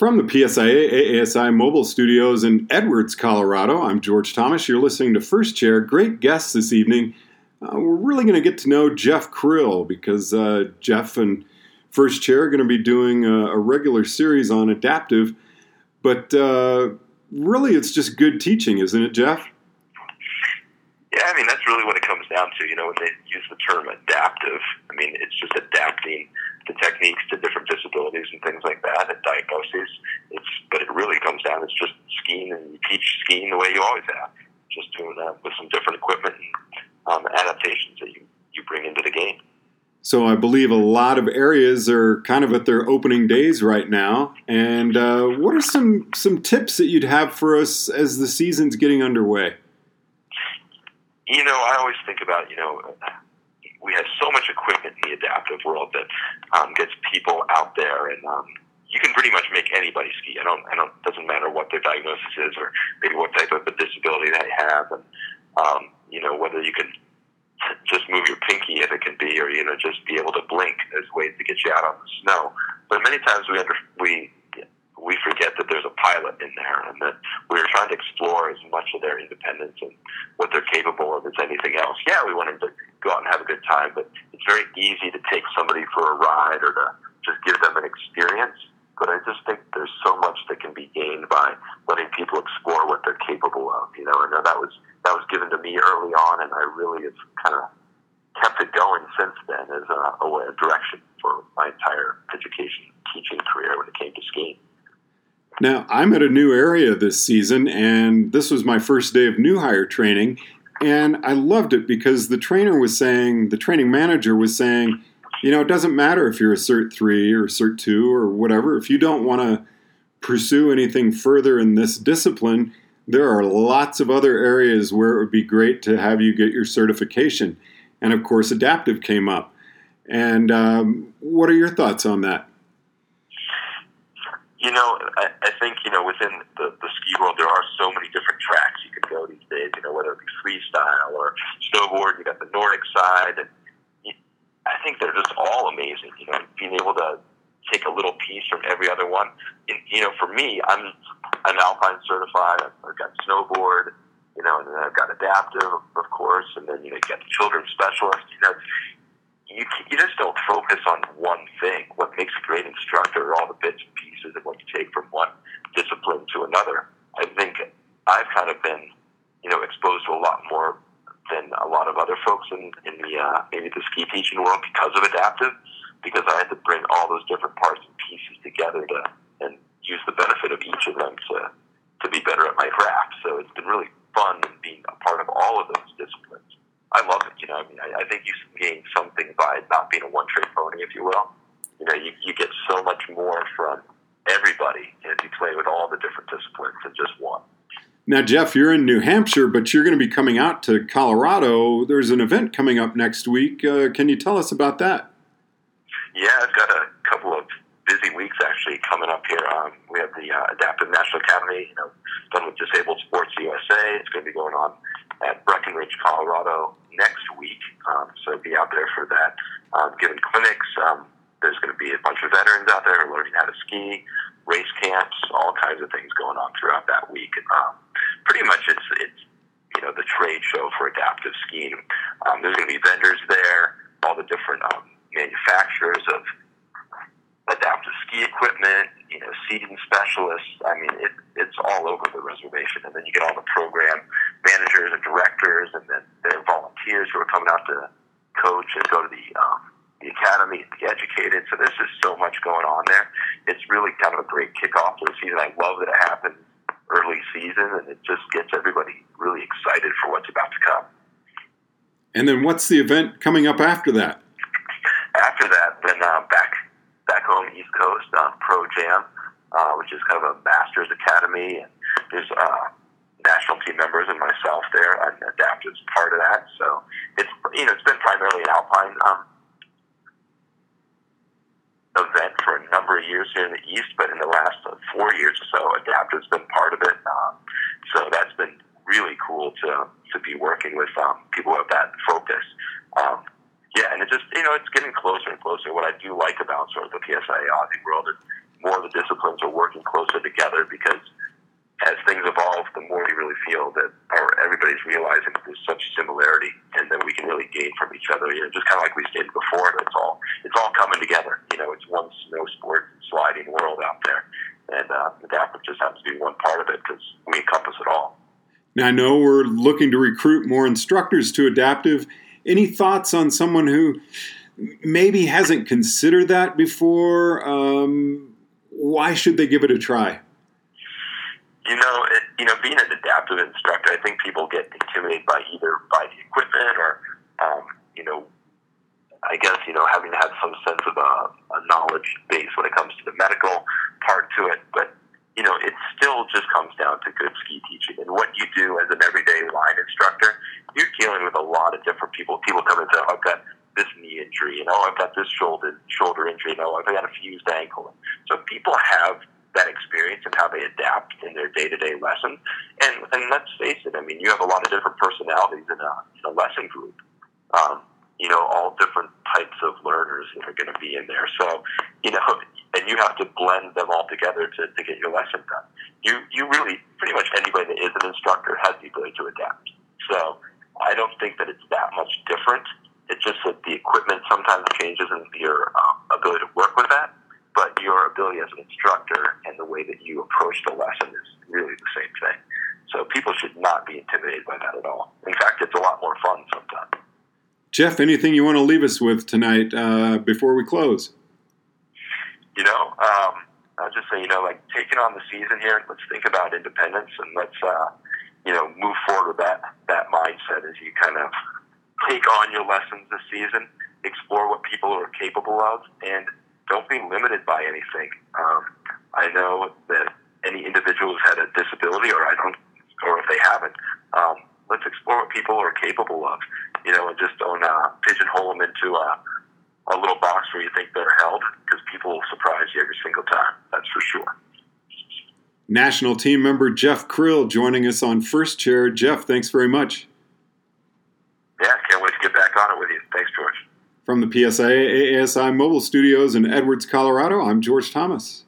From the PSIA AASI mobile studios in Edwards, Colorado, I'm George Thomas. You're listening to First Chair. Great guests this evening. Uh, we're really going to get to know Jeff Krill because uh, Jeff and First Chair are going to be doing a, a, regular series on adaptive. But uh, really, it's just good teaching, isn't it, Jeff? Yeah, I mean, that's really what it comes down to. You know, when they use the term adaptive, I mean, it's just adapting the techniques to different and things like that and diagnoses. It's but it really comes down. It's just skiing and you teach skiing the way you always have, just doing that with some different equipment and um, adaptations that you you bring into the game. So I believe a lot of areas are kind of at their opening days right now. And uh, what are some some tips that you'd have for us as the season's getting underway? You know, I always think about you know we have so much equipment in the adaptive world that um, gets people out there, and um, you can pretty much make anybody ski. I don't, I don't. Doesn't matter what their diagnosis is, or maybe what type of a disability they have, and um, you know whether you can just move your pinky if it can be, or you know just be able to blink. There's ways to get you out on the snow. But many times we under, we we forget that there's a pilot in there and that we're trying to explore as much of their independence and what they're capable of as anything else. Yeah, we want them to go out and have a good time, but it's very easy to take somebody for a ride or to just give them an experience. But I just think there's so much that can be gained by letting people explore what they're capable of. You know, and uh, that was that was given to me early on, and I really have kind of kept it going since then as a, a direction for my entire education teaching career when it came to skiing. Now, I'm at a new area this season, and this was my first day of new hire training. And I loved it because the trainer was saying, the training manager was saying, you know, it doesn't matter if you're a Cert 3 or Cert 2 or whatever. If you don't want to pursue anything further in this discipline, there are lots of other areas where it would be great to have you get your certification. And of course, adaptive came up. And um, what are your thoughts on that? You know, I, I think you know within the, the ski world there are so many different tracks you can go these days. You know, whether it be freestyle or snowboard, you got the Nordic side, and I think they're just all amazing. You know, being able to take a little piece from every other one. And, you know, for me, I'm I'm Alpine certified. I've, I've got snowboard. You know, and then I've got adaptive, of course, and then you know, you got the children's specialist. You know, you, you just don't focus on one thing. What makes a great instructor are all the bits and pieces of what you take from one discipline to another. I think I've kind of been, you know, exposed to a lot more than a lot of other folks in, in the uh, maybe the ski teaching world because of adaptive, because I had to bring all those different parts and pieces together to and use the benefit of each of them to to be better at my craft. So it's been really fun being a part of all of those disciplines. I love it. Know, I mean, I, I think you gain something by not being a one trick pony, if you will. You know, you, you get so much more from everybody if you play with all the different disciplines than just one. Now, Jeff, you're in New Hampshire, but you're going to be coming out to Colorado. There's an event coming up next week. Uh, can you tell us about that? Yeah, I've got a couple of busy weeks actually coming up here. Um, we have the uh, Adaptive National Academy, you know, done with Disabled Sports USA. It's going to be going on at Breckenridge, Colorado next week. Um, so be out there for that. Um, giving clinics. Um, there's going to be a bunch of veterans out there learning how to ski, race camps, all kinds of things going on throughout that week. And, um, pretty much it's, it's, you know, the trade show for adaptive skiing. Um, there's going to be vendors there, all the different um, manufacturers of adaptive equipment, you know, seating specialists. I mean, it, it's all over the reservation. And then you get all the program managers and directors, and then there are volunteers who are coming out to coach and go to the um, the academy and be educated. So there's just so much going on there. It's really kind of a great kickoff to the season. I love that it happens early season, and it just gets everybody really excited for what's about to come. And then what's the event coming up after that? After that, then uh, back back home East Coast, um, Pro Jam, uh, which is kind of a master's academy, and there's uh, national team members and myself there. I'm adapted as part of that, so it's you know it's been primarily an alpine um, event for a number of years here in the East, but in the last uh, four years or so, adaptive's been part of it. Um, so that's been really cool to to be working with um, people with that focus. Um, and it just you know it's getting closer and closer. What I do like about sort of the PSIA AASI world is more of the disciplines are working closer together because as things evolve, the more we really feel that or everybody's realizing that there's such similarity and that we can really gain from each other. You know, just kind of like we stated before, it's all it's all coming together. You know, it's one snow sport sliding world out there, and uh, adaptive just happens to be one part of it because we encompass it all. Now I know we're looking to recruit more instructors to adaptive any thoughts on someone who maybe hasn't considered that before? Um, why should they give it a try? You know, it, you know, being an adaptive instructor, I think people get intimidated by either by the equipment or, um, you know, I guess you know having to have some sense of a, a knowledge base when it comes to the medical part to it. But you know, it still just comes down to good ski teaching and what you do as an everyday line instructor. You're dealing with a lot of different people. People come and say, oh, "I've got this knee injury," and "Oh, I've got this shoulder shoulder injury," and "Oh, I've got a fused ankle." So people have that experience and how they adapt in their day to day lesson. And, and let's face it, I mean, you have a lot of different personalities in a, in a lesson group. Um, you know, all different types of learners that are going to be in there. So, you know, and you have to blend them all together to, to get your lesson done. You, you really, pretty much anybody that is an instructor has the ability to adapt. So I don't think that it's that much different. It's just that the equipment sometimes changes and your um, ability to work with that but your ability as an instructor and the way that you approach the lesson is really the same thing. So people should not be intimidated by that at all. In fact, it's a lot more fun sometimes. Jeff, anything you want to leave us with tonight uh, before we close? You know, um, I'll just say, you know, like taking on the season here, let's think about independence and let's, uh, you know, move forward with that, that mindset as you kind of take on your lessons this season, explore what people are capable of, and don't be limited by anything. Um, I know that any individual has had a disability, or I don't, or if they haven't, um, let's explore what people are capable of. You know, and just don't uh, pigeonhole them into a, a little box where you think they're held, because people will surprise you every single time. That's for sure. National team member Jeff Krill joining us on First Chair. Jeff, thanks very much. Yeah, can't wait to get back on it with you. Thanks, George. From the PSA ASI Mobile Studios in Edwards, Colorado, I'm George Thomas.